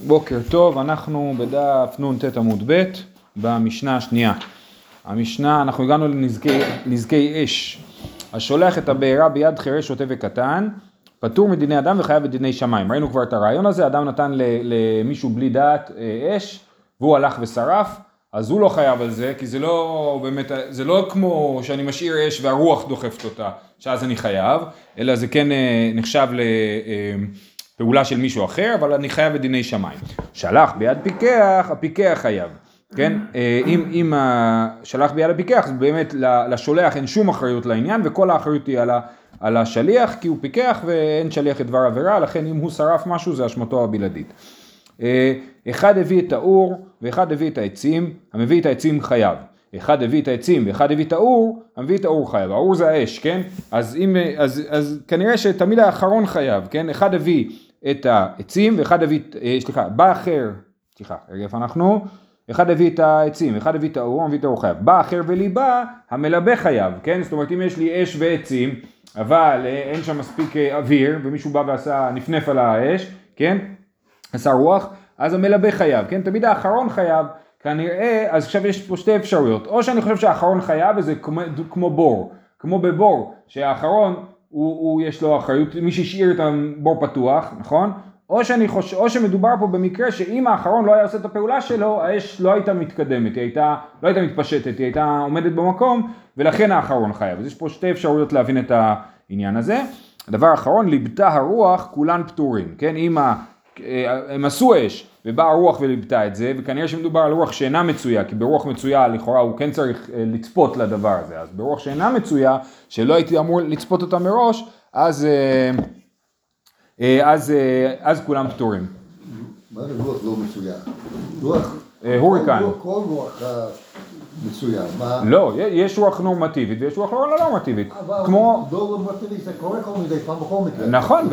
בוקר טוב, אנחנו בדף נ"ט עמוד ב' במשנה השנייה. המשנה, אנחנו הגענו לנזקי אש. השולח את הבעירה ביד חירש שוטה וקטן, פטור מדיני אדם וחייב בדיני שמיים. ראינו כבר את הרעיון הזה, אדם נתן למישהו בלי דעת אה, אש, והוא הלך ושרף, אז הוא לא חייב על זה, כי זה לא באמת, זה לא כמו שאני משאיר אש והרוח דוחפת אותה, שאז אני חייב, אלא זה כן אה, נחשב ל... פעולה של מישהו אחר, אבל אני חייב בדיני שמיים. שלח ביד פיקח, הפיקח חייב. כן, אה, אם, אם שלח ביד הפיקח, אז באמת לשולח אין שום אחריות לעניין, וכל האחריות היא על, ה, על השליח, כי הוא פיקח ואין שליח את דבר עבירה, לכן אם הוא שרף משהו זה אשמתו הבלעדית. אה, אחד הביא את האור ואחד הביא את העצים, המביא את העצים חייב. אחד הביא את העצים ואחד הביא את האור, המביא את האור חייב. האור זה האש, כן? אז, אם, אז, אז כנראה שתמיד האחרון חייב, כן? אחד הביא את העצים ואחד הביא, אה, סליחה, בא אחר, סליחה, רגע איפה אנחנו? אחד הביא את העצים, אחד הביא את האור, המביא את האור חייב. בא אחר וליבה, המלבה חייב, כן? זאת אומרת אם יש לי אש ועצים, אבל אה, אין שם מספיק אה, אוויר, ומישהו בא ועשה, נפנף על האש, כן? עשה רוח, אז המלבה חייב, כן? תמיד האחרון חייב, כנראה, אז עכשיו יש פה שתי אפשרויות, או שאני חושב שהאחרון חייב וזה כמו, כמו בור, כמו בבור, שהאחרון הוא, הוא יש לו אחריות, מי שהשאיר את הבור פתוח, נכון? או, שאני חוש... או שמדובר פה במקרה שאם האחרון לא היה עושה את הפעולה שלו, האש לא הייתה מתקדמת, היא הייתה, לא הייתה מתפשטת, היא הייתה עומדת במקום, ולכן האחרון חייב. אז יש פה שתי אפשרויות להבין את העניין הזה. הדבר האחרון, ליבתה הרוח, כולן פטורים, כן? אם ה... הם עשו אש, ובאה הרוח וליבתה את זה, וכנראה שמדובר על רוח שאינה מצויה, כי ברוח מצויה לכאורה הוא כן צריך אה, לצפות לדבר הזה, אז ברוח שאינה מצויה, שלא הייתי אמור לצפות אותה מראש, אז, אה, אה, אז, אז כולם פטורים. מה זה רוח לא מצויה? רוח... הוריקן. כל רוח מצוין. לא, יש רוח נורמטיבית ויש רוח לא נורמטיבית. כמו... לא נורמטיבית זה קורה כל מיני פעם בכל מקרה. נכון.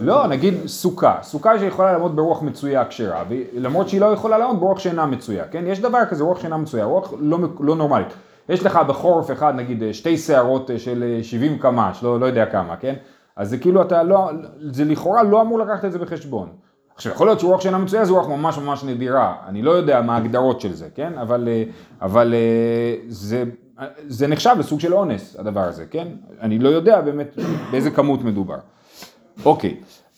לא, נגיד סוכה. סוכה שיכולה לעמוד ברוח מצויה כשרה, למרות שהיא לא יכולה לעמוד ברוח שאינה מצויה, כן? יש דבר כזה, רוח שאינה מצויה, רוח לא, לא נורמלית. יש לך בחורף אחד, נגיד, שתי שערות של 70 קמ"ש, לא, לא יודע כמה, כן? אז זה כאילו אתה לא, זה לכאורה לא אמור לקחת את זה בחשבון. עכשיו יכול להיות שרוח שאינה מצויה זה רוח ממש ממש נדירה, אני לא יודע מה ההגדרות של זה, כן? אבל, אה, אבל אה, זה, זה נחשב לסוג של אונס הדבר הזה, כן? אני לא יודע באמת באיזה כמות מדובר. אוקיי,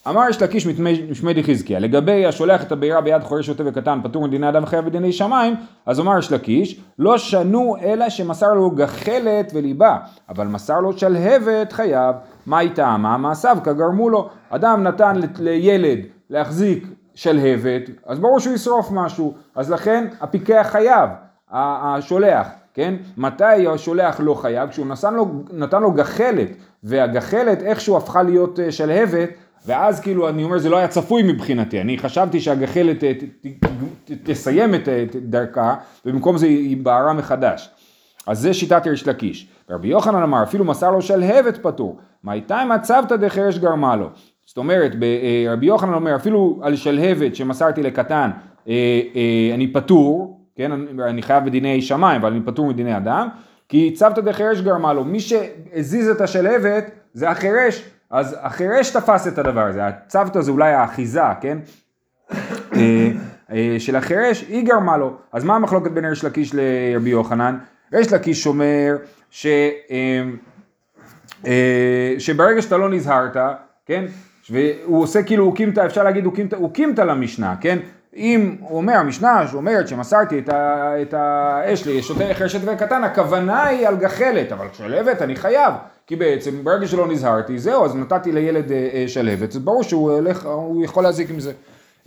אמר יש לקיש משמי דחזקיה, לגבי השולח את הבעירה ביד חורש שוטה וקטן פטור מדיני אדם וחייב בדיני שמיים, אז אמר יש לקיש, לא שנו אלא שמסר לו גחלת וליבה, אבל מסר לו שלהבת חייב, מה היא טעמה? מעשיו כגרמו לו, אדם נתן לילד להחזיק שלהבת, אז ברור שהוא ישרוף משהו, אז לכן הפיקח חייב, השולח, כן? מתי השולח לא חייב? כשהוא נתן לו, נתן לו גחלת, והגחלת איכשהו הפכה להיות אה, שלהבת, ואז כאילו אני אומר זה לא היה צפוי מבחינתי, אני חשבתי שהגחלת אה, תסיים את דרכה, ובמקום זה היא בערה מחדש. אז זה שיטת ריש לקיש. רבי יוחנן אמר אפילו מסר לו שלהבת פטור, מה איתה אם הצוותא דחרש גרמה לו. זאת אומרת, אה, רבי יוחנן אומר, אפילו על שלהבת שמסרתי לקטן, אה, אה, אני פטור, כן, אני חייב בדיני שמיים, אבל אני פטור מדיני אדם, כי צוותא דחרש גרמה לו, מי שהזיז את השלהבת זה החירש, אז החירש תפס את הדבר הזה, הצוותא זה אולי האחיזה, כן, של החירש, היא גרמה לו, אז מה המחלוקת בין ריש לקיש לרבי יוחנן? ריש לקיש אומר ש... שברגע שאתה לא נזהרת, כן, והוא עושה כאילו אוקימתא, אפשר להגיד אוקימתא למשנה, כן? אם הוא אומר, המשנה שאומרת שמסרתי את, ה, את האש לשוטה חרשת וקטן, הכוונה היא על גחלת, אבל שלהבת אני חייב, כי בעצם ברגע שלא נזהרתי, זהו, אז נתתי לילד אה, אה, שלהבת, זה ברור שהוא הולך, הוא יכול להזיק עם זה.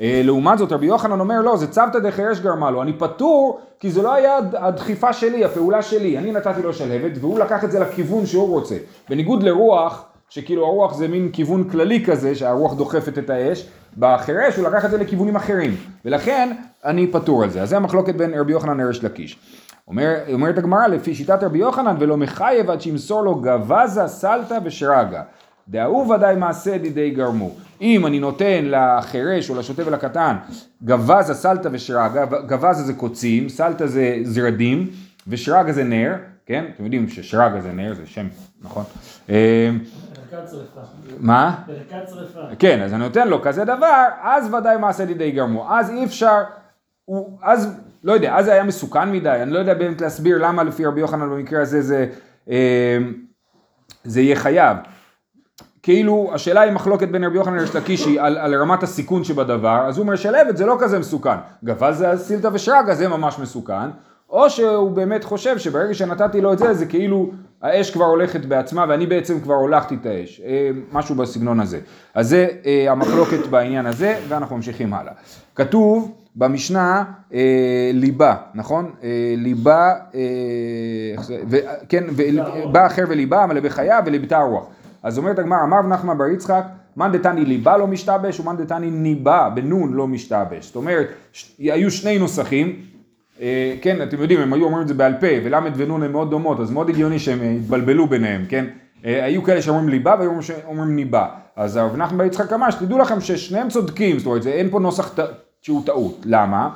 אה, לעומת זאת רבי יוחנן אומר לא זה צוותא דחרש גרמה לו אני פטור כי זה לא היה הדחיפה שלי הפעולה שלי אני נתתי לו שלהבת והוא לקח את זה לכיוון שהוא רוצה בניגוד לרוח שכאילו הרוח זה מין כיוון כללי כזה, שהרוח דוחפת את האש, בחירש הוא לקח את זה לכיוונים אחרים, ולכן אני פטור על זה. אז זה המחלוקת בין רבי יוחנן לרש לקיש. אומר, אומרת הגמרא, לפי שיטת רבי יוחנן, ולא מחייב עד שימסור לו גבזה, סלטה ושרגה. דהוא ודאי מעשה דידי גרמו. אם אני נותן לחירש או לשוטה ולקטן גבזה, סלטה ושרגה, גבזה זה קוצים, סלטה זה זרדים, ושרגה זה נר, כן? אתם יודעים ששרגה זה נר, זה שם, נכון? ברכת שרפה. מה? ברכת שרפה. כן, אז אני נותן לו כזה דבר, אז ודאי מעשה דידי גרמו. אז אי אפשר, הוא, אז, לא יודע, אז זה היה מסוכן מדי, אני לא יודע באמת להסביר למה לפי רבי יוחנן במקרה הזה זה, אה, זה יהיה חייב. כאילו, השאלה היא מחלוקת בין רבי יוחנן לריש לקישי על, על רמת הסיכון שבדבר, אז הוא אומר שלבת זה לא כזה מסוכן. גבל זה סילתא ושרגא זה ממש מסוכן, או שהוא באמת חושב שברגע שנתתי לו את זה, זה כאילו האש כבר הולכת בעצמה ואני בעצם כבר הולכתי את האש, אה, משהו בסגנון הזה. אז זה אה, המחלוקת בעניין הזה, ואנחנו ממשיכים הלאה. כתוב במשנה אה, ליבה, נכון? אה, ליבה, אה, ו, כן, ובא אחר וליבה, מלא בחיה וליבתה הרוח. אז אומרת הגמרא, אמר נחמן בר יצחק, מאן דתני ליבה לא משתבש ומאן דתני ניבה בנון לא משתבש. זאת אומרת, היו שני נוסחים, כן, אתם יודעים, הם היו אומרים את זה בעל פה, ולמד ונון הן מאוד דומות, אז מאוד הגיוני שהם אה, התבלבלו ביניהם, כן? אה, היו כאלה שאומרים ליבה והיו שאומרים ניבה. אז הרב נחמן בר יצחק אמר, שתדעו לכם ששניהם צודקים, זאת אומרת, אין פה נוסח שהוא טעות. למה?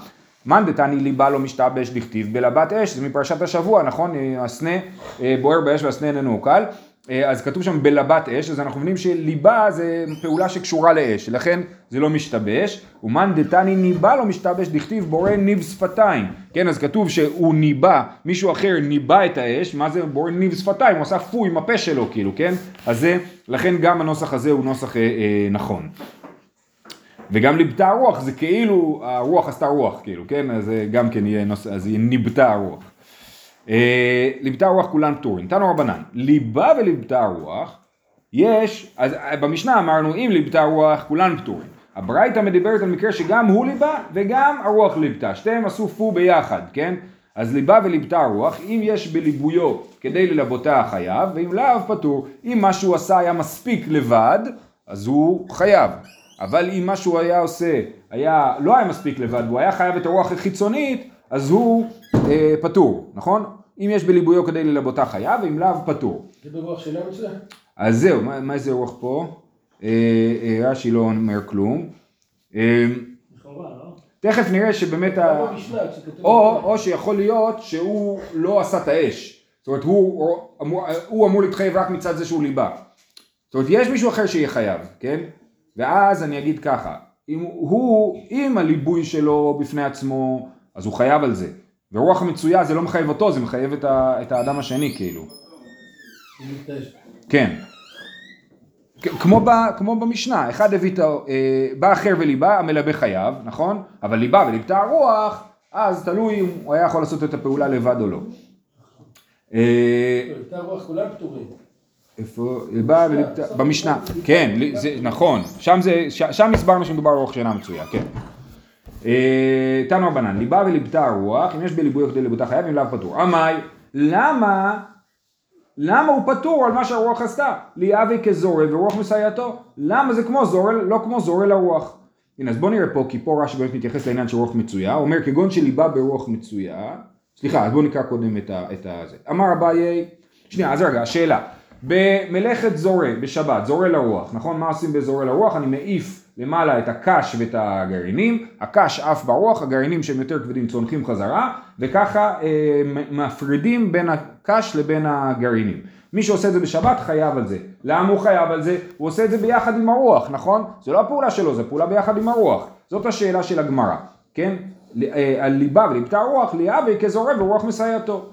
מאן דתני ליבה לא משתבש דכתיב בלבת אש, זה מפרשת השבוע, נכון? אה, הסנה אה, בוער באש והסנה איננו קל. אה, אז כתוב שם בלבת אש, אז אנחנו מבינים שליבה זה פעולה שקשורה לאש, לכן זה לא משתבש, ומאן דתני ניבה לא משתבש, דכתיב בורא ניב שפתיים, כן, אז כתוב שהוא ניבה, מישהו אחר ניבה את האש, מה זה בורא ניב שפתיים, הוא עשה פו עם הפה שלו, כאילו, כן, אז זה, לכן גם הנוסח הזה הוא נוסח אה, אה, נכון. וגם ליבתה הרוח זה כאילו הרוח עשתה רוח כאילו כן? אז זה גם כן יהיה נושא אז היא ניבתה הרוח. אה, ליבתה הרוח כולן פטורים. תנו רבנן ליבה וליבתה הרוח יש אז אה, במשנה אמרנו אם ליבתה הרוח כולן פטורים. הברייתא מדברת על מקרה שגם הוא ליבה וגם הרוח ליבתה שתיהם עשו פו ביחד כן אז ליבה וליבתה הרוח אם יש בליבויו כדי ללבותה החייב ואם לאו פטור אם מה שהוא עשה היה מספיק לבד אז הוא חייב אבל אם מה שהוא היה עושה היה, לא היה מספיק לבד, והוא היה חייב את הרוח החיצונית, אז הוא אה, פטור, נכון? אם יש בליבויו כדי ללבותה חייב, ואם לאו פטור. זה ברוח שאלה מצוין. אז זהו, מה, מה זה רוח פה? אה, אה, רש"י לא אומר כלום. אה, לא? תכף נראה שבאמת ה... לא. או, או שיכול להיות שהוא לא עשה את האש. זאת אומרת, הוא אמור, הוא אמור להתחייב רק מצד זה שהוא ליבה. זאת אומרת, יש מישהו אחר שיהיה חייב, כן? ואז אני אגיד ככה, אם הוא, אם הליבוי שלו בפני עצמו, אז הוא חייב על זה. ורוח המצויה זה לא מחייב אותו, זה מחייב את, ה, את האדם השני, כאילו. כן. כמו, ב, כמו במשנה, אחד הביא את ה... אה, בא אחר וליבה, המלבה חייב, נכון? אבל ליבה וליבתה הרוח, אז תלוי אם הוא היה יכול לעשות את הפעולה לבד או לא. אה, כולם פטורים. איפה? ליבה וליבתה... במשנה. כן, נכון. שם זה, ש- שם הסברנו שמדובר על רוח שאינה מצויה, כן. אה, תנו רבנן, ליבה וליבתה הרוח, אם יש בליבויו כדי ליבותה חייב, אם לאו פטור. עמאי, למה למה הוא פטור על מה שהרוח עשתה? ליאבי כזורל ורוח מסייעתו. למה זה כמו זורל, לא כמו זורל הרוח. הנה, אז בוא נראה פה, כי פה רש"י באמת מתייחס לעניין של רוח מצויה, הוא אומר כגון שליבה ברוח מצויה, סליחה, אז בוא נקרא קודם את ה... את ה. אמר אביי, שנייה, אז רגע, השאלה, במלאכת זורל, בשבת, זורל הרוח, נכון? מה עושים בזורל הרוח? אני מעיף למעלה את הקש ואת הגרעינים, הקש עף ברוח, הגרעינים שהם יותר כבדים צונחים חזרה, וככה אה, מפרידים בין הקש לבין הגרעינים. מי שעושה את זה בשבת חייב על זה. למה הוא חייב על זה? הוא עושה את זה ביחד עם הרוח, נכון? זה לא הפעולה שלו, זה פעולה ביחד עם הרוח. זאת השאלה של הגמרא, כן? אה, על ליבה וליבתה הרוח, ליאבי כזורע ורוח מסייעתו.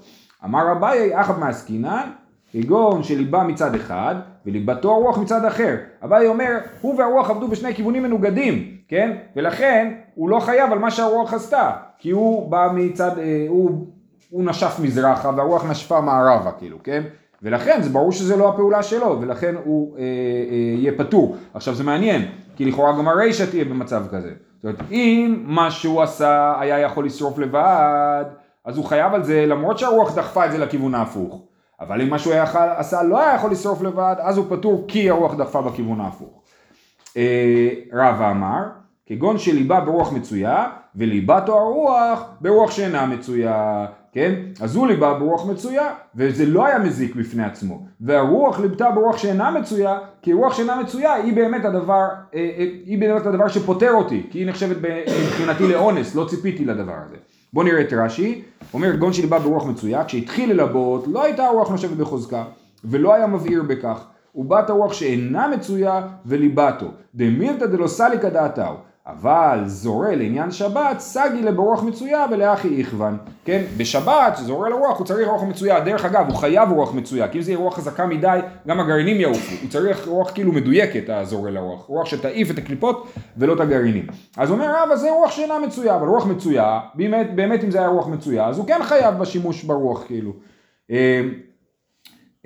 אמר אביי, אחת מעסקינן, כגון שליבה מצד אחד וליבתו הרוח מצד אחר. אביי אומר, הוא והרוח עבדו בשני כיוונים מנוגדים, כן? ולכן הוא לא חייב על מה שהרוח עשתה, כי הוא בא מצד, אה, הוא, הוא נשף מזרחה והרוח נשפה מערבה, כאילו, כן? ולכן זה ברור שזה לא הפעולה שלו, ולכן הוא אה, אה, יהיה פטור. עכשיו זה מעניין, כי לכאורה גם הרישא תהיה במצב כזה. זאת אומרת, אם מה שהוא עשה היה יכול לשרוף לבד, אז הוא חייב על זה למרות שהרוח דחפה את זה לכיוון ההפוך. אבל אם מה שהוא עשה לא היה יכול לשרוף לבד, אז הוא פטור כי הרוח דחפה בכיוון ההפוך. אה, רבא אמר, כגון שליבה ברוח מצויה, וליבתו הרוח ברוח שאינה מצויה, כן? אז הוא ליבה ברוח מצויה, וזה לא היה מזיק בפני עצמו. והרוח ליבתה ברוח שאינה מצויה, כי רוח שאינה מצויה היא באמת הדבר, אה, אה, היא באמת הדבר שפוטר אותי, כי היא נחשבת מבחינתי לאונס, לא ציפיתי לדבר הזה. בואו נראה את רש"י, אומר גון שליבה ברוח מצויה, כשהתחיל ללבות לא הייתה הרוח נושבת בחוזקה, ולא היה מבעיר בכך. ובת הרוח שאינה מצויה וליבתו. דמירתא דלא סליקא דעתהו. אבל זורה לעניין שבת, סגי לברוח מצויה ולאחי איכוון. כן, בשבת, זורה לרוח, הוא צריך רוח מצויה. דרך אגב, הוא חייב רוח מצויה, כי אם זה יהיה רוח חזקה מדי, גם הגרעינים יעופו. הוא צריך רוח כאילו מדויקת, הזורה לרוח. רוח שתעיף את הקליפות ולא את הגרעינים. אז הוא אומר, אבל זה רוח שאינה מצויה, אבל רוח מצויה, באמת, באמת אם זה היה רוח מצויה, אז הוא כן חייב בשימוש ברוח, כאילו. אה,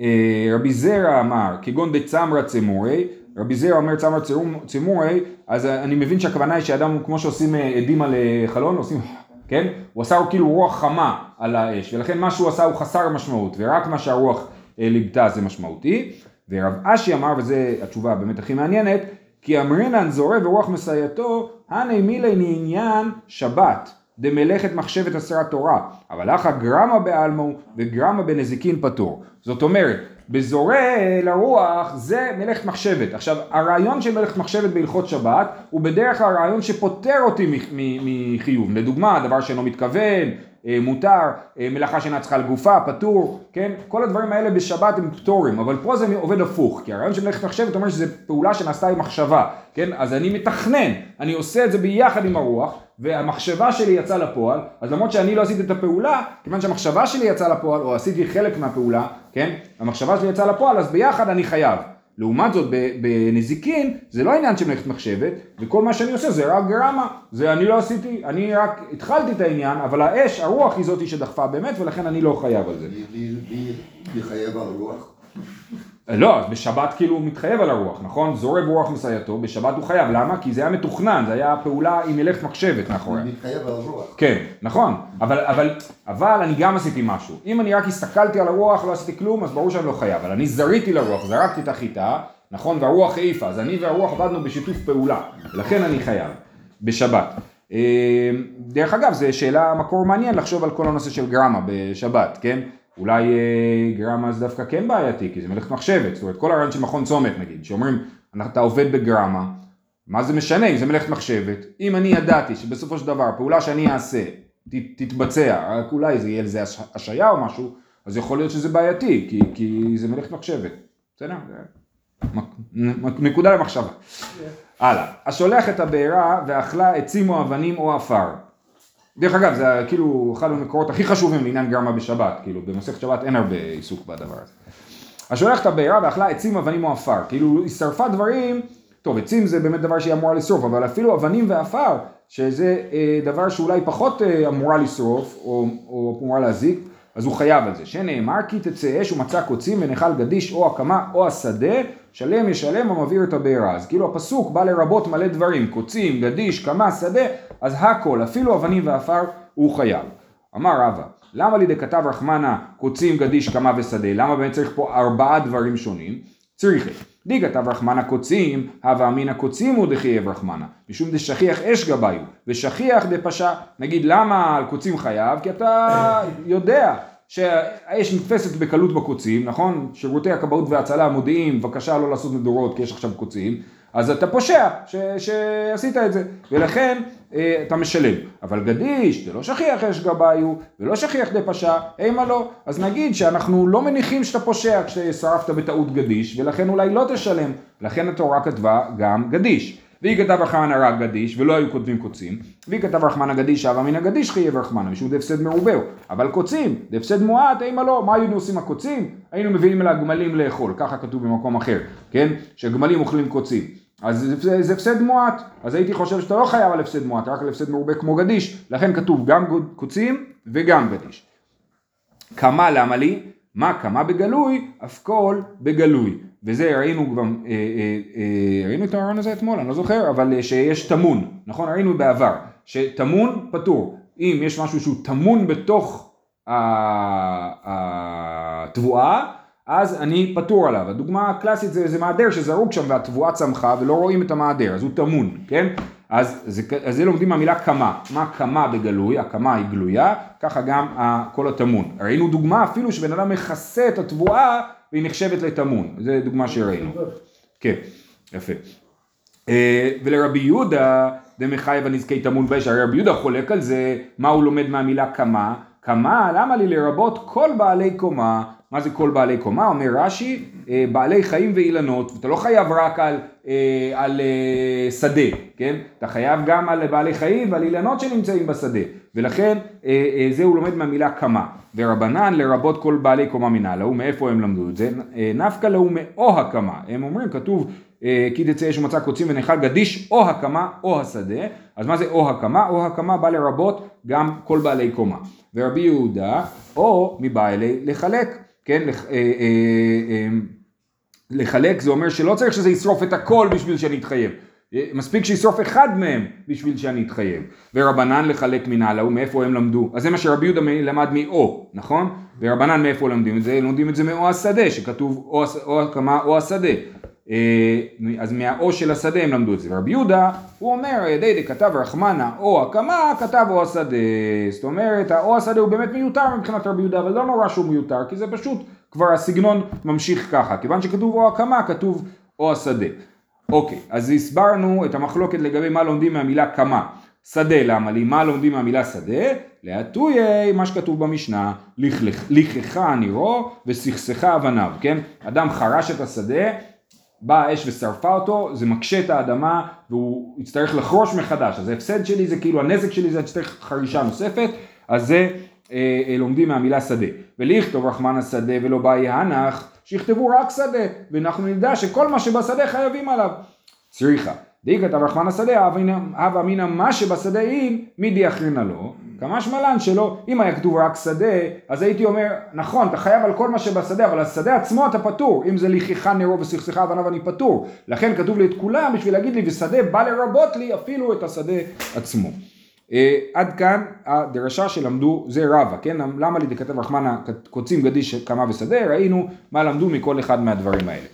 אה, רבי זרע אמר, כגון דצמרא צמורי, רבי זרע אומר צמרא צרום- צמורי, אז אני מבין שהכוונה היא שאדם, כמו שעושים אה, עדים על אה, חלון, עושים, כן? הוא עשה כאילו רוח חמה על האש, ולכן מה שהוא עשה הוא חסר משמעות, ורק מה שהרוח אה, ליבתה זה משמעותי. ורב אשי אמר, וזו התשובה באמת הכי מעניינת, כי אמרינן זורע ורוח מסייעתו, הני מילי לעניין שבת. דמלאכת מחשבת אסרת תורה, אבל אחא גרמה בעלמו וגרמה בנזיקין פטור. זאת אומרת, בזורע לרוח זה מלאכת מחשבת. עכשיו, הרעיון של מלאכת מחשבת בהלכות שבת הוא בדרך כלל רעיון שפוטר אותי מחיוב. לדוגמה, דבר שאינו מתכוון, מותר, אה, מלאכה שאינה צריכה לגופה, פטור, כן? כל הדברים האלה בשבת הם פטורים, אבל פה זה עובד הפוך, כי הרעיון של מלאכת מחשבת אומר שזו פעולה שנעשתה עם מחשבה, כן? אז אני מתכנן, אני עושה את זה ביחד עם הרוח, והמחשבה שלי יצאה לפועל, אז למרות שאני לא עשיתי את הפעולה, כיוון שהמחשבה שלי יצאה לפועל, או עשיתי חלק מהפעולה, כן? המחשבה שלי יצאה לפועל, אז ביחד אני חייב. לעומת זאת בנזיקין זה לא עניין של מלאכת מחשבת וכל מה שאני עושה זה רק גרמה זה אני לא עשיתי אני רק התחלתי את העניין אבל האש הרוח היא זאתי שדחפה באמת ולכן אני לא חייב על זה מי- חייב על רוח? לא, אז בשבת כאילו הוא מתחייב על הרוח, נכון? זורק רוח מסייעתו, בשבת הוא חייב, למה? כי זה היה מתוכנן, זה היה פעולה עם מלאכת מחשבת מאחוריה. מי חייב על רוח? כן, נכון, אבל, אבל, אבל אני גם עשיתי משהו. אם אני רק הסתכלתי על הרוח, לא עשיתי כלום, אז ברור שאני לא חייב, אבל אני זריתי לרוח, זרקתי את החיטה, נכון, והרוח העיפה, אז אני והרוח עבדנו בשיתוף פעולה, לכן אני חייב, בשבת. אה, דרך אגב, זו שאלה, מקור מעניין לחשוב על כל הנושא של גרמה בשבת, כן? אולי אה, גרמה זה דווקא כן בעייתי, כי זה מלאכת מחשבת, זאת אומרת כל הרעיון של מכון צומת נגיד, שאומרים, אתה עובד בגרמה, מה זה משנה אם זה מלאכת מחשבת? אם אני ידעתי שבסופו של דבר פעולה שאני אעשה ת, תתבצע, רק אולי זה יהיה לזה הש- השעיה או משהו, אז יכול להיות שזה בעייתי, כי, כי זה מלאכת מחשבת. בסדר? נקודה למחשבה. הלאה. השולח את הבעירה ואכלה עצים או אבנים או עפר. דרך אגב, זה כאילו אחד המקורות הכי חשובים לעניין גרמה בשבת, כאילו במסכת שבת אין הרבה עיסוק בדבר הזה. השולח את הבעירה ואכלה עצים, אבנים או עפר. כאילו היא שרפה דברים, טוב עצים זה באמת דבר שהיא אמורה לשרוף, אבל אפילו אבנים ועפר, שזה אה, דבר שאולי פחות אה, אמורה לשרוף, או, או אמורה להזיק, אז הוא חייב על זה. שנאמר כי תצא אש ומצא קוצים ונחל גדיש או הקמה או השדה, שלם ישלם המבעיר את הבעירה. אז כאילו הפסוק בא לרבות מלא דברים, קוצים, גדיש, קמה, שדה, אז הכל, אפילו אבנים ועפר, הוא חייב. אמר רבא, למה לי דכתב רחמנה קוצים גדיש קמה ושדה? למה באמת צריך פה ארבעה דברים שונים? צריכי. די כתב רחמנה קוצים, הווה אמינא קוצים הוא דחייב רחמנה. משום דשכיח אש גביו, ושכיח דפשע. נגיד למה על קוצים חייב? כי אתה יודע שהאש נתפסת בקלות בקוצים, נכון? שירותי הכבאות וההצלה מודיעים, בבקשה לא לעשות מדורות כי יש עכשיו קוצים. אז אתה פושע ש, שעשית את זה, ולכן אה, אתה משלם. אבל גדיש, זה לא שכיח אש גביו, ולא שכיח דה פשע, אימה לא. אז נגיד שאנחנו לא מניחים שאתה פושע כששרפת בטעות גדיש, ולכן אולי לא תשלם. לכן התורה כתבה גם גדיש. והיא כתב רחמנה רק גדיש, ולא היו כותבים קוצים, והיא כתב רחמנה גדיש, הווה מן הגדיש חייב רחמנה, משום דהפסד מרובהו, אבל קוצים, דהפסד מועט, אימה לא, מה היינו עושים הקוצים? היינו מביאים אל הגמלים לאכול, ככה כתוב במקום אחר, כן? שגמלים אוכלים קוצים. אז זה, זה, הפסד מועט, אז הייתי חושב שאתה לא חייב על הפסד מועט, רק על הפסד מרובה כמו גדיש, לכן כתוב גם קוצים וגם גדיש. כמה למה לי? מה כמה בגלוי? אף כל בגלוי. וזה ראינו גם, אה, אה, אה, ראינו את הרעיון הזה אתמול, אני לא זוכר, אבל שיש טמון, נכון? ראינו בעבר, שטמון פטור. אם יש משהו שהוא טמון בתוך התבואה, אז אני פטור עליו. הדוגמה הקלאסית זה, זה מעדר שזרוק שם והתבואה צמחה ולא רואים את המעדר, אז הוא טמון, כן? אז זה, אז זה לומדים מהמילה קמה. מה קמה בגלוי? הקמה היא גלויה, ככה גם כל הטמון. ראינו דוגמה אפילו שבן אדם מכסה את התבואה והיא נחשבת לטמון. זו דוגמה שראינו. כן, יפה. אה, ולרבי יהודה דמחייב הנזקי טמון באש, הרי רבי יהודה חולק על זה, מה הוא לומד מהמילה קמה? קמה, למה לי לרבות כל בעלי קומה? מה זה כל בעלי קומה? אומר רש"י, אה, בעלי חיים ואילנות, ואתה לא חייב רק על, אה, על אה, שדה, כן? אתה חייב גם על בעלי חיים ועל אילנות שנמצאים בשדה, ולכן זה הוא לומד מהמילה קמה. ורבנן לרבות כל בעלי קומה מנהלה, הוא מאיפה הם למדו את זה? נפקא להו מאו הקמה, הם אומרים, כתוב כי תצא אש ומצא קוצים ונאכל גדיש או הקמה או השדה, אז מה זה או הקמה? או הקמה בא לרבות גם כל בעלי קומה. ורבי יהודה, או מבעלי לחלק, כן, אה, אה, אה, לחלק זה אומר שלא צריך שזה ישרוף את הכל בשביל שאני אתחייב. אה, מספיק שישרוף אחד מהם בשביל שאני אתחייב. ורבנן לחלק מנהלה, ומאיפה הם למדו? אז זה מה שרבי יהודה למד מאו, נכון? ורבנן מאיפה לומדים את זה? לומדים את זה מאו השדה, שכתוב או, או הקמה או השדה. אה, אז מהאו של השדה הם למדו את זה. ורבי יהודה, הוא אומר, ידי דכתב רחמנה או הקמה, כתב או השדה. זאת אומרת, האו השדה הוא באמת מיותר מבחינת רבי יהודה, אבל לא נורא שהוא מיותר, כי זה פשוט, כבר הסגנון ממשיך ככה. כיוון שכתוב או הקמה, כתוב או השדה. אוקיי, אז הסברנו את המחלוקת לגבי מה לומדים מהמילה קמה. שדה, למה לי? מה לומדים מהמילה שדה? להטויי, מה שכתוב במשנה, לכחה נירו וסכסכה אבניו, כן? אדם חרש את השדה, באה האש ושרפה אותו, זה מקשה את האדמה והוא יצטרך לחרוש מחדש, אז ההפסד שלי זה כאילו הנזק שלי זה יצטרך חרישה נוספת, אז זה אה, אה, לומדים מהמילה שדה. ולכתוב רחמן השדה ולא באי הנח, שיכתבו רק שדה, ואנחנו נדע שכל מה שבשדה חייבים עליו. צריכה. די כתב רחמן השדה, הווה אמינא מה שבשדה אין, מידי אחרינה לו. כמשמע לן שלא, אם היה כתוב רק שדה, אז הייתי אומר, נכון, אתה חייב על כל מה שבשדה, אבל השדה עצמו אתה פטור. אם זה לכיחה נרו וסכסכה אבניו אני פטור. לכן כתוב לי את כולם בשביל להגיד לי, ושדה בא לרבות לי אפילו את השדה עצמו. אה, עד כאן הדרשה שלמדו, זה רבא, כן? למה לי דכתב רחמנה קוצים גדיש קמה ושדה, ראינו מה למדו מכל אחד מהדברים האלה.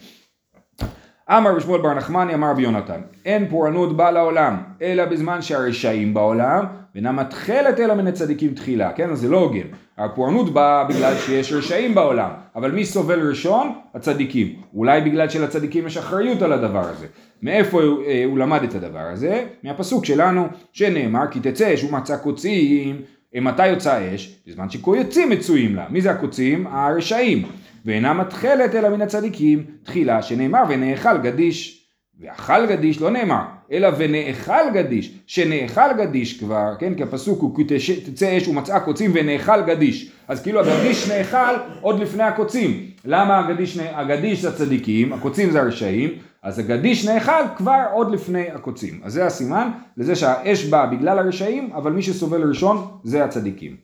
אמר בשמואל בר נחמני אמר רבי יונתן אין פורענות באה לעולם אלא בזמן שהרשעים בעולם ואינה מתחלת אלא מן הצדיקים תחילה כן אז זה לא הוגן הפורענות באה בגלל שיש רשעים בעולם אבל מי סובל ראשון? הצדיקים אולי בגלל שלצדיקים יש אחריות על הדבר הזה מאיפה הוא, אה, הוא למד את הדבר הזה? מהפסוק שלנו שנאמר כי תצא אש ומצא קוצים מתי יוצא אש? בזמן שקוצים מצויים לה. מי זה הקוצים? הרשעים. ואינה מתחלת אלא מן הצדיקים תחילה שנאמר ונאכל גדיש. ואכל גדיש לא נאמר אלא ונאכל גדיש. שנאכל גדיש כבר כן? כי הפסוק הוא כי תצא אש ומצאה קוצים ונאכל גדיש. אז כאילו הגדיש נאכל עוד לפני הקוצים. למה הגדיש, הגדיש זה הצדיקים הקוצים זה הרשעים אז הגדיש נאכל כבר עוד לפני הקוצים אז זה הסימן לזה שהאש באה בגלל הרשעים אבל מי שסובל ראשון זה הצדיקים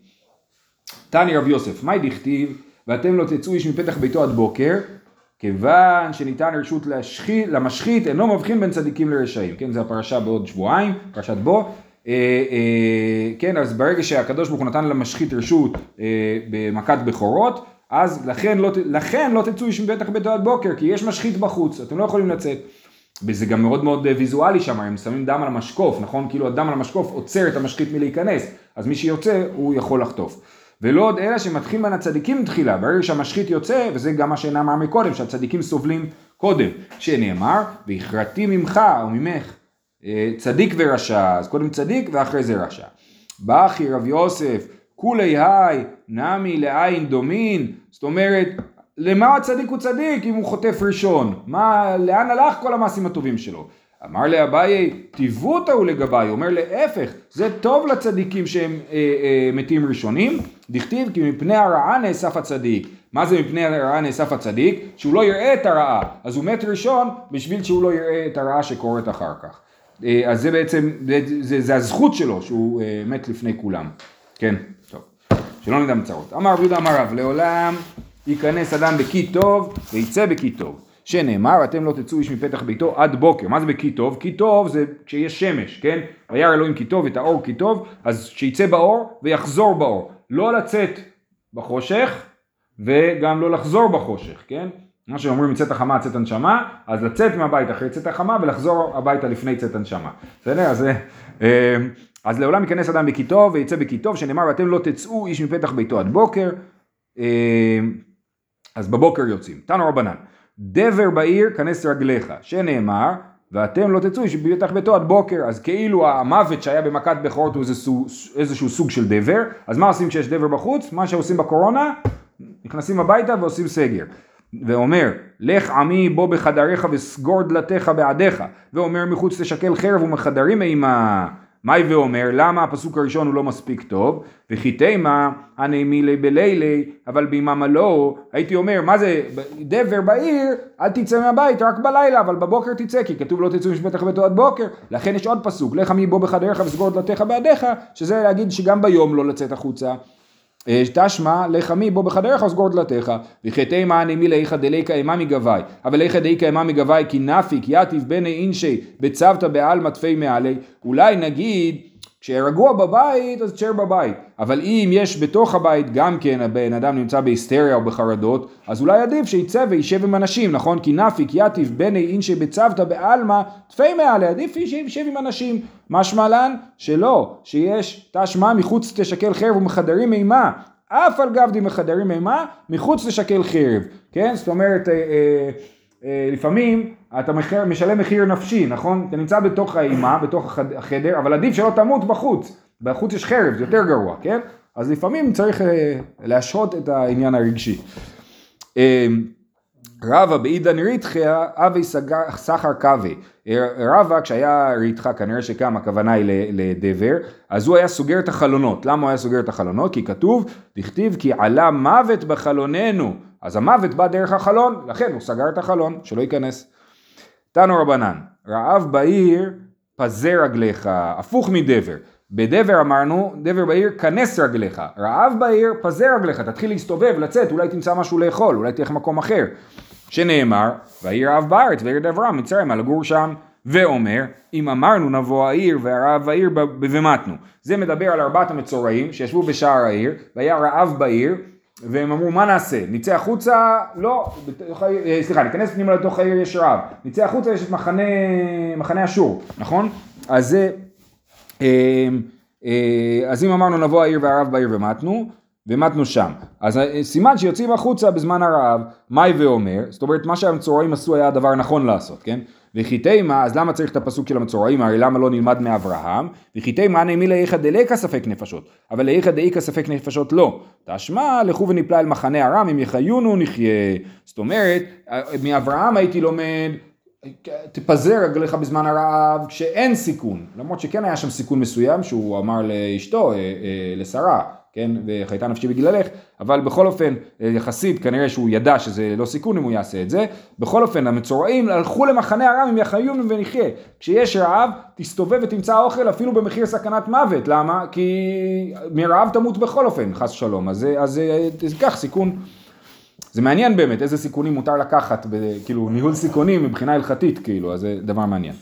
תני רב יוסף, מאי דכתיב, ואתם לא תצאו איש מפתח ביתו עד בוקר, כיוון שניתן רשות להשחית, למשחית, אינו מבחין בין צדיקים לרשעים. כן, זו הפרשה בעוד שבועיים, פרשת בו. אה, אה, כן, אז ברגע שהקדוש ברוך הוא נתן למשחית רשות אה, במכת בכורות, אז לכן לא, לכן לא תצאו איש מפתח ביתו עד בוקר, כי יש משחית בחוץ, אתם לא יכולים לצאת. וזה גם מאוד מאוד אה, ויזואלי שם, הם שמים דם על המשקוף, נכון? כאילו הדם על המשקוף עוצר את המשחית מלהיכנס, אז מי שיוצא הוא יכול לחטוף. ולא עוד אלא שמתחיל בין הצדיקים תחילה, ברגע שהמשחית יוצא, וזה גם מה שנאמר מקודם, שהצדיקים סובלים קודם, שנאמר, והכרתי ממך או ממך אה, צדיק ורשע, אז קודם צדיק ואחרי זה רשע. בכי רב יוסף, כולי היי, נמי לעין דומין, זאת אומרת, למה הצדיק הוא צדיק אם הוא חוטף ראשון? מה, לאן הלך כל המעשים הטובים שלו? אמר לאביי, טיבותא הוא לגביי, אומר להפך, זה טוב לצדיקים שהם אה, אה, מתים ראשונים, דכתיב כי מפני הרעה נאסף הצדיק. מה זה מפני הרעה נאסף הצדיק? שהוא לא יראה את הרעה, אז הוא מת ראשון בשביל שהוא לא יראה את הרעה שקורית אחר כך. אה, אז זה בעצם, זה, זה, זה הזכות שלו שהוא אה, מת לפני כולם. כן. שלא נדע מצרות. אמר רבי יהודה אמר רב, לעולם ייכנס אדם בכי טוב ויצא בכי טוב. שנאמר, אתם לא תצאו איש מפתח ביתו עד בוקר. מה זה בכי טוב? כי טוב זה כשיש שמש, כן? וירא אלוהים כי טוב, את האור כי טוב, אז שיצא באור ויחזור באור. לא לצאת בחושך וגם לא לחזור בחושך, כן? מה שאומרים צאת החמה צאת הנשמה, אז לצאת מהבית אחרי צאת החמה ולחזור הביתה לפני צאת הנשמה. בסדר? אז, אה, אז לעולם ייכנס אדם בכי טוב ויצא בכי טוב, שנאמר ואתם לא תצאו איש מפתח ביתו עד בוקר. אה, אז בבוקר יוצאים. תנו רבנן, דבר בעיר כנס רגליך, שנאמר, ואתם לא תצאו איש מפתח ביתו עד בוקר, אז כאילו המוות שהיה במכת בכורות הוא איזשהו סוג של דבר, אז מה עושים כשיש דבר בחוץ? מה שעושים בקורונה, נכנסים הביתה ועושים סגר. ואומר, לך עמי בוא בחדריך וסגור דלתיך בעדיך, ואומר מחוץ תשקל חרב ומחדרים אימה. מאי ואומר, למה הפסוק הראשון הוא לא מספיק טוב? וכי תימה הנעימי בלילי, אבל ביממה לא, הייתי אומר, מה זה, דבר בעיר, אל תצא מהבית רק בלילה, אבל בבוקר תצא, כי כתוב לא תצאו משפטך ביתו עד בוקר, לכן יש עוד פסוק, לך עמי בוא בחדריך וסגור דלתיך בעדיך, שזה להגיד שגם ביום לא לצאת החוצה. תשמע לך מי בוא בחדריך וסגור דלתיך וכי מעני מי ליכא דליקא אימה מגבי אבל ליכא דאיכא אימה מגבי כי נפיק יתיב בני אינשי בצוותא בעלמא תפי מעלי. אולי נגיד כשרגוע בבית אז תשאר בבית. אבל אם יש בתוך הבית גם כן הבן אדם נמצא בהיסטריה או בחרדות אז אולי עדיף שיצא וישב עם אנשים נכון? כי נפיק יתיב בני אינשי בצוותא בעלמא תפי מעלי עדיף שישב עם אנשים. משמע לן שלא שיש תשמע מחוץ תשקל חרב ומחדרים אימה אף על גב די מחדרים אימה מחוץ תשקל חרב. כן? זאת אומרת אה, אה, לפעמים אתה משלם מחיר נפשי, נכון? אתה נמצא בתוך האימה, בתוך החדר, אבל עדיף שלא תמות בחוץ. בחוץ יש חרב, זה יותר גרוע, כן? אז לפעמים צריך אה, להשהות את העניין הרגשי. אה, רבא בעידן ריתחיה, אבי סחר קווי. רבא כשהיה ריתחה, כנראה שכם הכוונה היא לדבר, אז הוא היה סוגר את החלונות. למה הוא היה סוגר את החלונות? כי כתוב, תכתיב כי עלה מוות בחלוננו. אז המוות בא דרך החלון, לכן הוא סגר את החלון, שלא ייכנס. תנו רבנן, רעב בעיר פזר רגליך, הפוך מדבר. בדבר אמרנו, דבר בעיר כנס רגליך, רעב בעיר פזר רגליך, תתחיל להסתובב, לצאת, אולי תמצא משהו לאכול, אולי תלך מקום אחר. שנאמר, והעיר רעב בארץ וירד אברהם מצרים על לגור שם. ואומר, אם אמרנו נבוא העיר והרעב בעיר ומתנו. זה מדבר על ארבעת המצורעים שישבו בשער העיר, והיה רעב בעיר, והם אמרו מה נעשה? נצא החוצה? לא, בתוך, אה, סליחה, ניכנס פנימה לתוך העיר יש רעב. נצא החוצה יש את מחנה, מחנה אשור, נכון? אז זה, אז אם אמרנו נבוא העיר והרעב בעיר ומתנו, ומתנו שם. אז סימן שיוצאים החוצה בזמן הרעב, מאי ואומר, זאת אומרת מה שהמצורעים עשו היה הדבר הנכון לעשות, כן? וכי תימה, אז למה צריך את הפסוק של המצורעים? הרי למה לא נלמד מאברהם? וכי תימה נעמי לאיכא דליקא ספק נפשות, אבל לאיכא דאיכא ספק נפשות לא. תשמע, לכו ונפלא אל מחנה ארם, אם יחיונו נחיה. זאת אומרת, מאברהם הייתי לומד, תפזר רגליך בזמן הרעב כשאין סיכון, למרות שכן היה שם סיכון מסוים שהוא אמר לאשתו, אה, אה, לשרה, כן, וחייתה נפשי בגללך, אבל בכל אופן, יחסית כנראה שהוא ידע שזה לא סיכון אם הוא יעשה את זה, בכל אופן המצורעים הלכו למחנה הרם אם יחיון ונחיה, כשיש רעב תסתובב ותמצא אוכל אפילו במחיר סכנת מוות, למה? כי מרעב תמות בכל אופן, חס שלום, אז זה ייקח סיכון זה מעניין באמת איזה סיכונים מותר לקחת, כאילו ניהול סיכונים מבחינה הלכתית כאילו, אז זה דבר מעניין.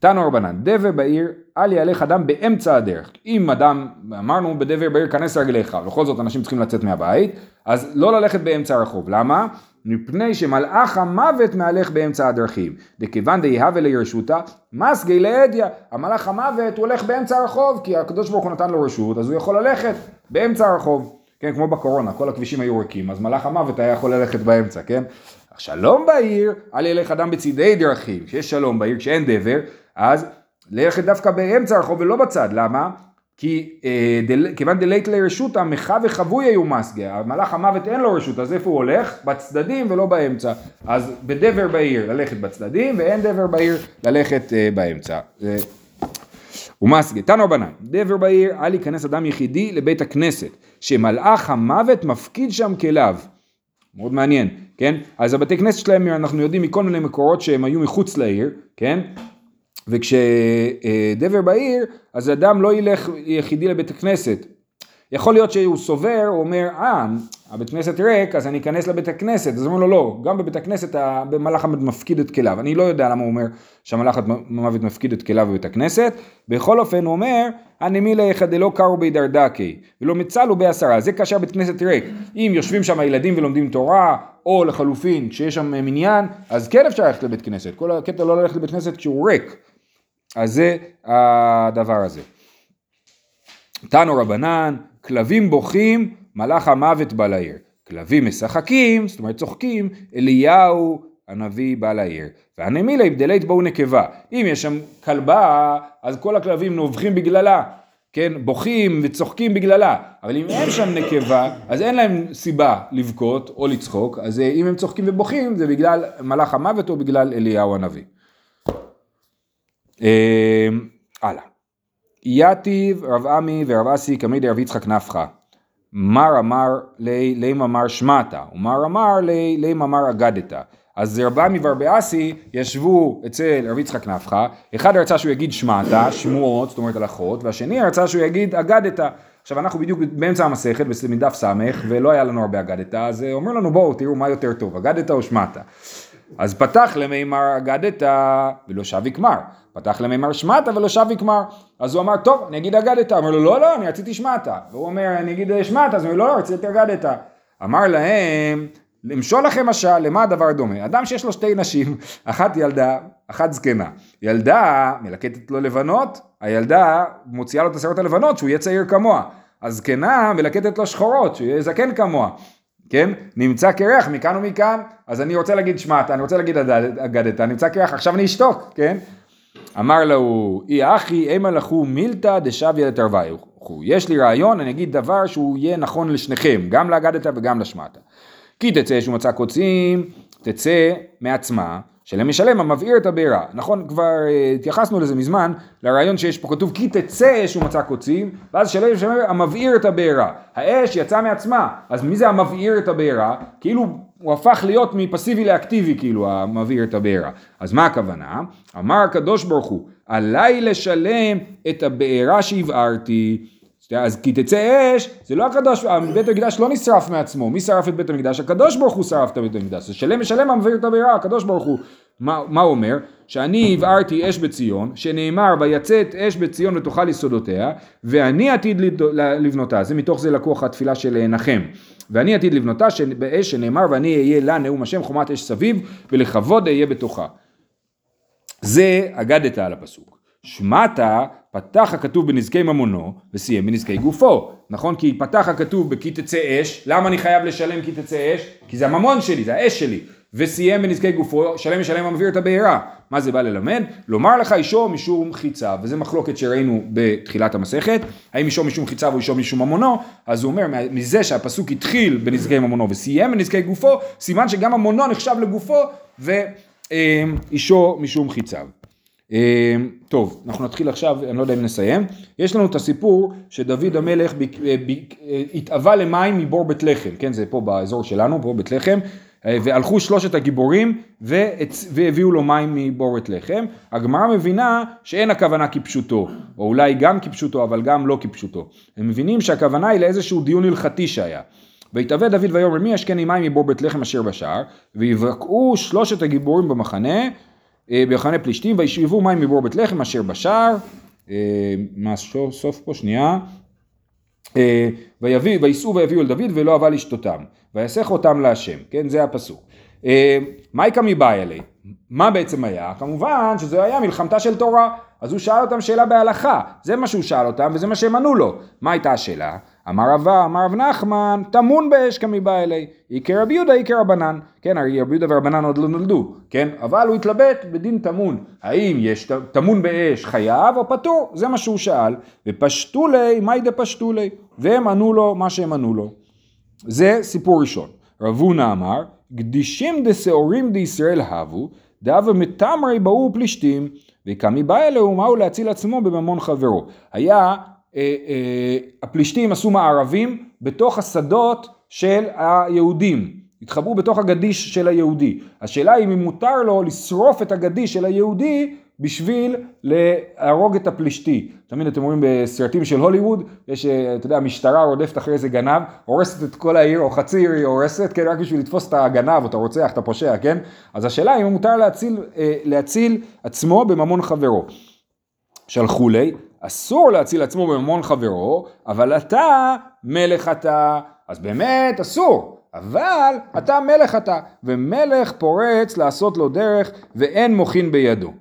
תנו רבנן, דבר בעיר, אל יהלך אדם באמצע הדרך. אם אדם, אמרנו בדבר בעיר כנס רגליך, בכל זאת אנשים צריכים לצאת מהבית, אז לא ללכת באמצע הרחוב. למה? מפני שמלאך המוות מהלך באמצע הדרכים. דכיוון דהיהווה לירשותה, מסגי לאדיה. המלאך המוות הוא הולך באמצע הרחוב, כי הקדוש ברוך הוא נתן לו רשות, אז הוא יכול ללכת באמצע הרחוב. כן, כמו בקורונה, כל הכבישים היו ריקים, אז מלאך המוות היה יכול ללכת באמצע, כן? שלום בעיר, אל ילך אדם בצידי דרכים. כשיש שלום בעיר, כשאין דבר, אז ללכת דווקא באמצע הרחוב ולא בצד, למה? כי אה, דל, כיוון דלית לרשות המחה וחבוי היו מסגה, המלאך המוות אין לו רשות, אז איפה הוא הולך? בצדדים ולא באמצע. אז בדבר בעיר ללכת בצדדים, ואין דבר בעיר ללכת אה, באמצע. אה, ומסגה, תנו בנן, דבר בעיר, אל ייכנס אדם יחידי לבית הכנסת, שמלאך המוות מפקיד שם כליו. מאוד מעניין, כן? אז הבתי כנסת שלהם, אנחנו יודעים מכל מיני מקורות שהם היו מחוץ לעיר, כן? וכשדבר בעיר, אז אדם לא ילך יחידי לבית הכנסת. יכול להיות שהוא סובר, הוא אומר, אה, הבית כנסת ריק, אז אני אכנס לבית הכנסת. אז הוא אומר לו, לא, גם בבית הכנסת המלאך המוות מפקיד את כליו. אני לא יודע למה הוא אומר שהמלאך המוות מפקיד את כליו בבית הכנסת. בכל אופן, הוא אומר, הנמילה אחד דלא קרו בידרדקי, ולא מצלו בעשרה. זה כאשר בית כנסת ריק. אם יושבים שם ילדים ולומדים תורה, או לחלופין, כשיש שם מניין, אז כן אפשר ללכת לבית כנסת. כל הקטע לא ללכת לבית כנסת כשהוא ריק. אז זה הדבר הזה. תנו רבנן, כלבים בוכים, מלאך המוות בא לעיר. כלבים משחקים, זאת אומרת צוחקים, אליהו הנביא בא לעיר. והנמילה הבדלית בואו נקבה. אם יש שם כלבה, אז כל הכלבים נובחים בגללה. כן, בוכים וצוחקים בגללה, אבל אם אין שם נקבה, אז אין להם סיבה לבכות או לצחוק, אז אה, אם הם צוחקים ובוכים זה בגלל מלאך המוות או בגלל אליהו הנביא. אה, הלאה. יתיב רב עמי ורב אסי קמי דרב יצחק נפחא. מר אמר לי לימה אמר שמעתה, ומר אמר לי לימה אמר אגדתא. אז רב עמי ורב אסי ישבו אצל רב יצחק נפחא, אחד רצה שהוא יגיד שמעתה, שמועות, זאת אומרת הלכות, והשני רצה שהוא יגיד אגדתא. עכשיו אנחנו בדיוק באמצע המסכת, מדף ס', ולא היה לנו הרבה אגדתא, אז אומר לנו בואו תראו מה יותר טוב, אגדתא או שמעתה. אז פתח למימר אגדתא ולא שב יקמר, פתח למימר שמעתא ולא שב יקמר, אז הוא אמר טוב אני אגיד אגדתא, אמר לו לא לא אני רציתי שמעתא, והוא אומר אני אגיד שמעתא, אז הוא אומר לא לא רציתי אגדתא, אמר להם למשול לכם משל למה הדבר דומה, אדם שיש לו שתי נשים, אחת ילדה, אחת זקנה, ילדה מלקטת לו לבנות, הילדה מוציאה לו את השערות הלבנות שהוא יהיה צעיר כמוה, הזקנה מלקטת לו שחורות שהוא יהיה זקן כמוה, כן? נמצא קרח מכאן ומכאן, אז אני רוצה להגיד שמעת, אני רוצה להגיד אגדת, נמצא קרח, עכשיו אני אשתוק, כן? אמר לו, אי אחי אימה לכו מילתא דשביה לתרוויו. יש לי רעיון, אני אגיד דבר שהוא יהיה נכון לשניכם, גם לאגדת וגם לשמעתא. כי תצא שהוא מצא קוצים, תצא מעצמה, שלם משלם המבעיר את הבעירה. נכון, כבר uh, התייחסנו לזה מזמן, לרעיון שיש פה כתוב כי תצא אש ומצא קוצים, ואז שלם משלם המבעיר את הבעירה. האש יצאה מעצמה, אז מי זה המבעיר את הבעירה? כאילו הוא הפך להיות מפסיבי לאקטיבי, כאילו המבעיר את הבעירה. אז מה הכוונה? אמר הקדוש ברוך הוא, עליי לשלם את הבעירה שהבערתי. אז כי תצא אש, זה לא הקדוש, בית המקדש לא נשרף מעצמו, מי שרף את בית המקדש? הקדוש ברוך הוא שרף את בית המקדש, אז שלם ושלם המבעיר את הבעירה, הקדוש ברוך הוא, מה, מה הוא אומר? שאני הבערתי אש בציון, שנאמר ויצאת אש בציון ותאכל יסודותיה, ואני עתיד לבנותה, זה מתוך זה לקוח התפילה של נחם, ואני עתיד לבנותה באש שנאמר ואני אהיה לה נאום השם חומת אש סביב ולכבוד אהיה בתוכה. זה אגדת על הפסוק. שמעת פתח הכתוב בנזקי ממונו וסיים בנזקי גופו, נכון? כי פתח הכתוב בכי תצא אש, למה אני חייב לשלם כי תצא אש? כי זה הממון שלי, זה האש שלי, וסיים בנזקי גופו, שלם משלם המבעיר את הבעירה. מה זה בא ללמד? לומר לך אישו משום חיצה, וזה מחלוקת שראינו בתחילת המסכת, האם אישו משום חיצה או אישו משום ממונו, אז הוא אומר מזה שהפסוק התחיל בנזקי ממונו וסיים בנזקי גופו, סימן שגם ממונו נחשב לגופו ואישו משום חיציו. טוב, אנחנו נתחיל עכשיו, אני לא יודע אם נסיים. יש לנו את הסיפור שדוד המלך התאווה למים מבור בית לחם, כן, זה פה באזור שלנו, פה בית לחם, והלכו שלושת הגיבורים והביאו לו מים מבור בית לחם. הגמרא מבינה שאין הכוונה כפשוטו, או אולי גם כפשוטו, אבל גם לא כפשוטו. הם מבינים שהכוונה היא לאיזשהו דיון הלכתי שהיה. ויתאווה דוד ויאמר מי ישקני מים מבור בית לחם אשר בשער, ויבקעו שלושת הגיבורים במחנה במחנה פלישתים וישאבו מים מבור בית לחם אשר בשער, מה סוף פה שנייה, וייסעו ויביאו אל דוד ולא אבה לשתותם, ויסך אותם להשם, כן זה הפסוק. מייקה מבעי אלי, מה בעצם היה? כמובן שזה היה מלחמתה של תורה, אז הוא שאל אותם שאלה בהלכה, זה מה שהוא שאל אותם וזה מה שהם ענו לו. מה הייתה השאלה? אמר רבה, אמר רב נחמן, טמון באש כמיבא אלי, איקר רבי יהודה איקר רבנן, כן, הרי רבי יהודה ורבנן עוד לא נולדו, כן, אבל הוא התלבט בדין טמון, האם יש טמון באש חייב או פטור, זה מה שהוא שאל, ופשטו לי, מאי דפשטו לי, והם ענו לו מה שהם ענו לו. זה סיפור ראשון. רב הונא אמר, גדישים דשעורים דישראל הבו, דאבה מתמרי באו פלישתים, וקמי בא אלוהו מהו להציל עצמו בממון חברו. היה, הפלישתים עשו מערבים בתוך השדות של היהודים. התחברו בתוך הגדיש של היהודי. השאלה היא אם מותר לו לשרוף את הגדיש של היהודי בשביל להרוג את הפלישתי. תמיד אתם רואים בסרטים של הוליווד, יש, אתה יודע, המשטרה רודפת אחרי איזה גנב, הורסת את כל העיר, או חצי עיר היא הורסת, כן, רק בשביל לתפוס את הגנב, או את הרוצח, את הפושע, כן? אז השאלה אם מותר להציל, להציל עצמו בממון חברו. שלחו לי, אסור להציל עצמו בממון חברו, אבל אתה מלך אתה, אז באמת אסור. אבל אתה מלך אתה, ומלך פורץ לעשות לו דרך ואין מוחין בידו.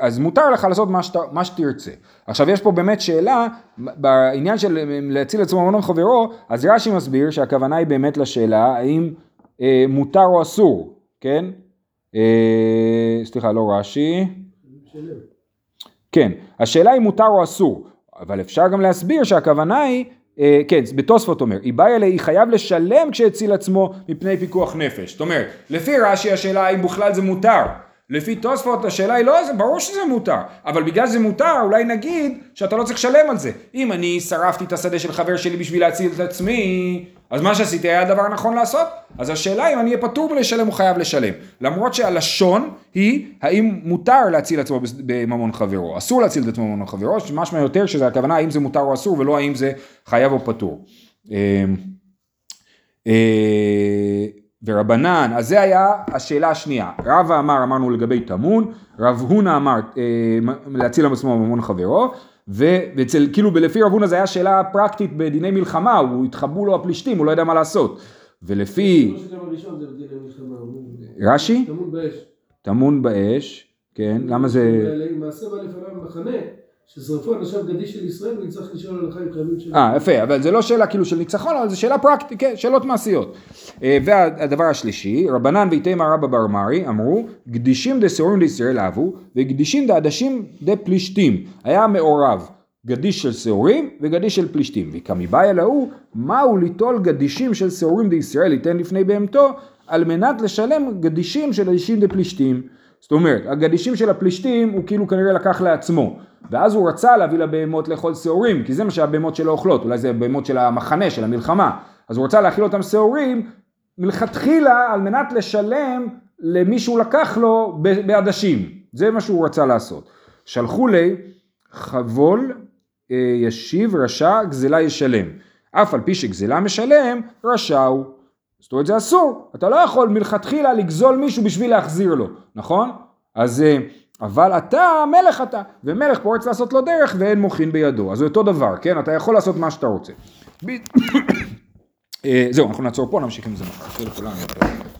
אז מותר לך לעשות מה, שת, מה שתרצה. עכשיו יש פה באמת שאלה, בעניין של להציל עצמו ממון חברו, אז רש"י מסביר שהכוונה היא באמת לשאלה האם אה, מותר או אסור, כן? אה, סליחה, לא רש"י. כן, השאלה היא מותר או אסור. אבל אפשר גם להסביר שהכוונה היא, אה, כן, בתוספות אומר, איבאי אלי חייב לשלם כשהציל עצמו מפני פיקוח נפש. זאת אומרת, לפי רש"י השאלה האם בכלל זה מותר. לפי תוספות השאלה היא לא, זה ברור שזה מותר, אבל בגלל שזה מותר אולי נגיד שאתה לא צריך לשלם על זה. אם אני שרפתי את השדה של חבר שלי בשביל להציל את עצמי, אז מה שעשיתי היה הדבר הנכון לעשות. אז השאלה אם אני אהיה פטור מלשלם או חייב לשלם. למרות שהלשון היא האם מותר להציל עצמו בממון חברו, אסור להציל את בממון חברו, שמשמע יותר שזה הכוונה האם זה מותר או אסור ולא האם זה חייב או פטור. ורבנן, אז זה היה השאלה השנייה. רבא אמר, אמרנו לגבי טמון, רב הונא אמר אה, להציל עצמו ממון חברו, ואצל, כאילו לפי רב הונא זה היה שאלה פרקטית בדיני מלחמה, הוא התחבאו לו הפלישתים, הוא לא יודע מה לעשות. ולפי... מלחמה. רש"י? טמון באש. טמון באש, כן, למה זה... מעשה בא לפניו מחנה, ששרפו אנשיו גדי של ישראל ונצטרך לשאול על החיים חייבים שלו. אה, יפה, אבל זה לא שאלה כאילו של ניצחון, אבל זו שאלה פרקטית, כן, שאלות מעשיות. אה, והדבר השלישי, רבנן ואיתמר רבא בר מרי אמרו, גדישים דסעורים דישראל אהבו, וגדישים דעדשים דפלישתים. היה מעורב גדיש של שעורים וגדיש של פלישתים. וכמיבאי להוא, מהו ליטול גדישים של שעורים דישראל ייתן לפני בהמתו, על מנת לשלם גדישים של גדישים דפלישתים. זאת אומרת, הגדישים של הפלישתים הוא כאילו כנראה לקח לעצמו. ואז הוא רצה להביא לבהמות לאכול שעורים, כי זה מה שהבהמות שלו אוכלות, אולי זה הבהמות של המחנה, של המלחמה. אז הוא רצה להאכיל אותם שעורים מלכתחילה על מנת לשלם למי שהוא לקח לו בעדשים. זה מה שהוא רצה לעשות. שלחו לי חבול אה, ישיב רשע גזלה ישלם. אף על פי שגזלה משלם, רשע הוא. זאת אומרת זה אסור, אתה לא יכול מלכתחילה לגזול מישהו בשביל להחזיר לו, נכון? אז אה, אבל אתה מלך אתה, ומלך פורץ לעשות לו דרך ואין מוחין בידו, אז זה אותו דבר, כן? אתה יכול לעשות מה שאתה רוצה. אה, זהו, אנחנו נעצור פה, נמשיך עם זה מחר.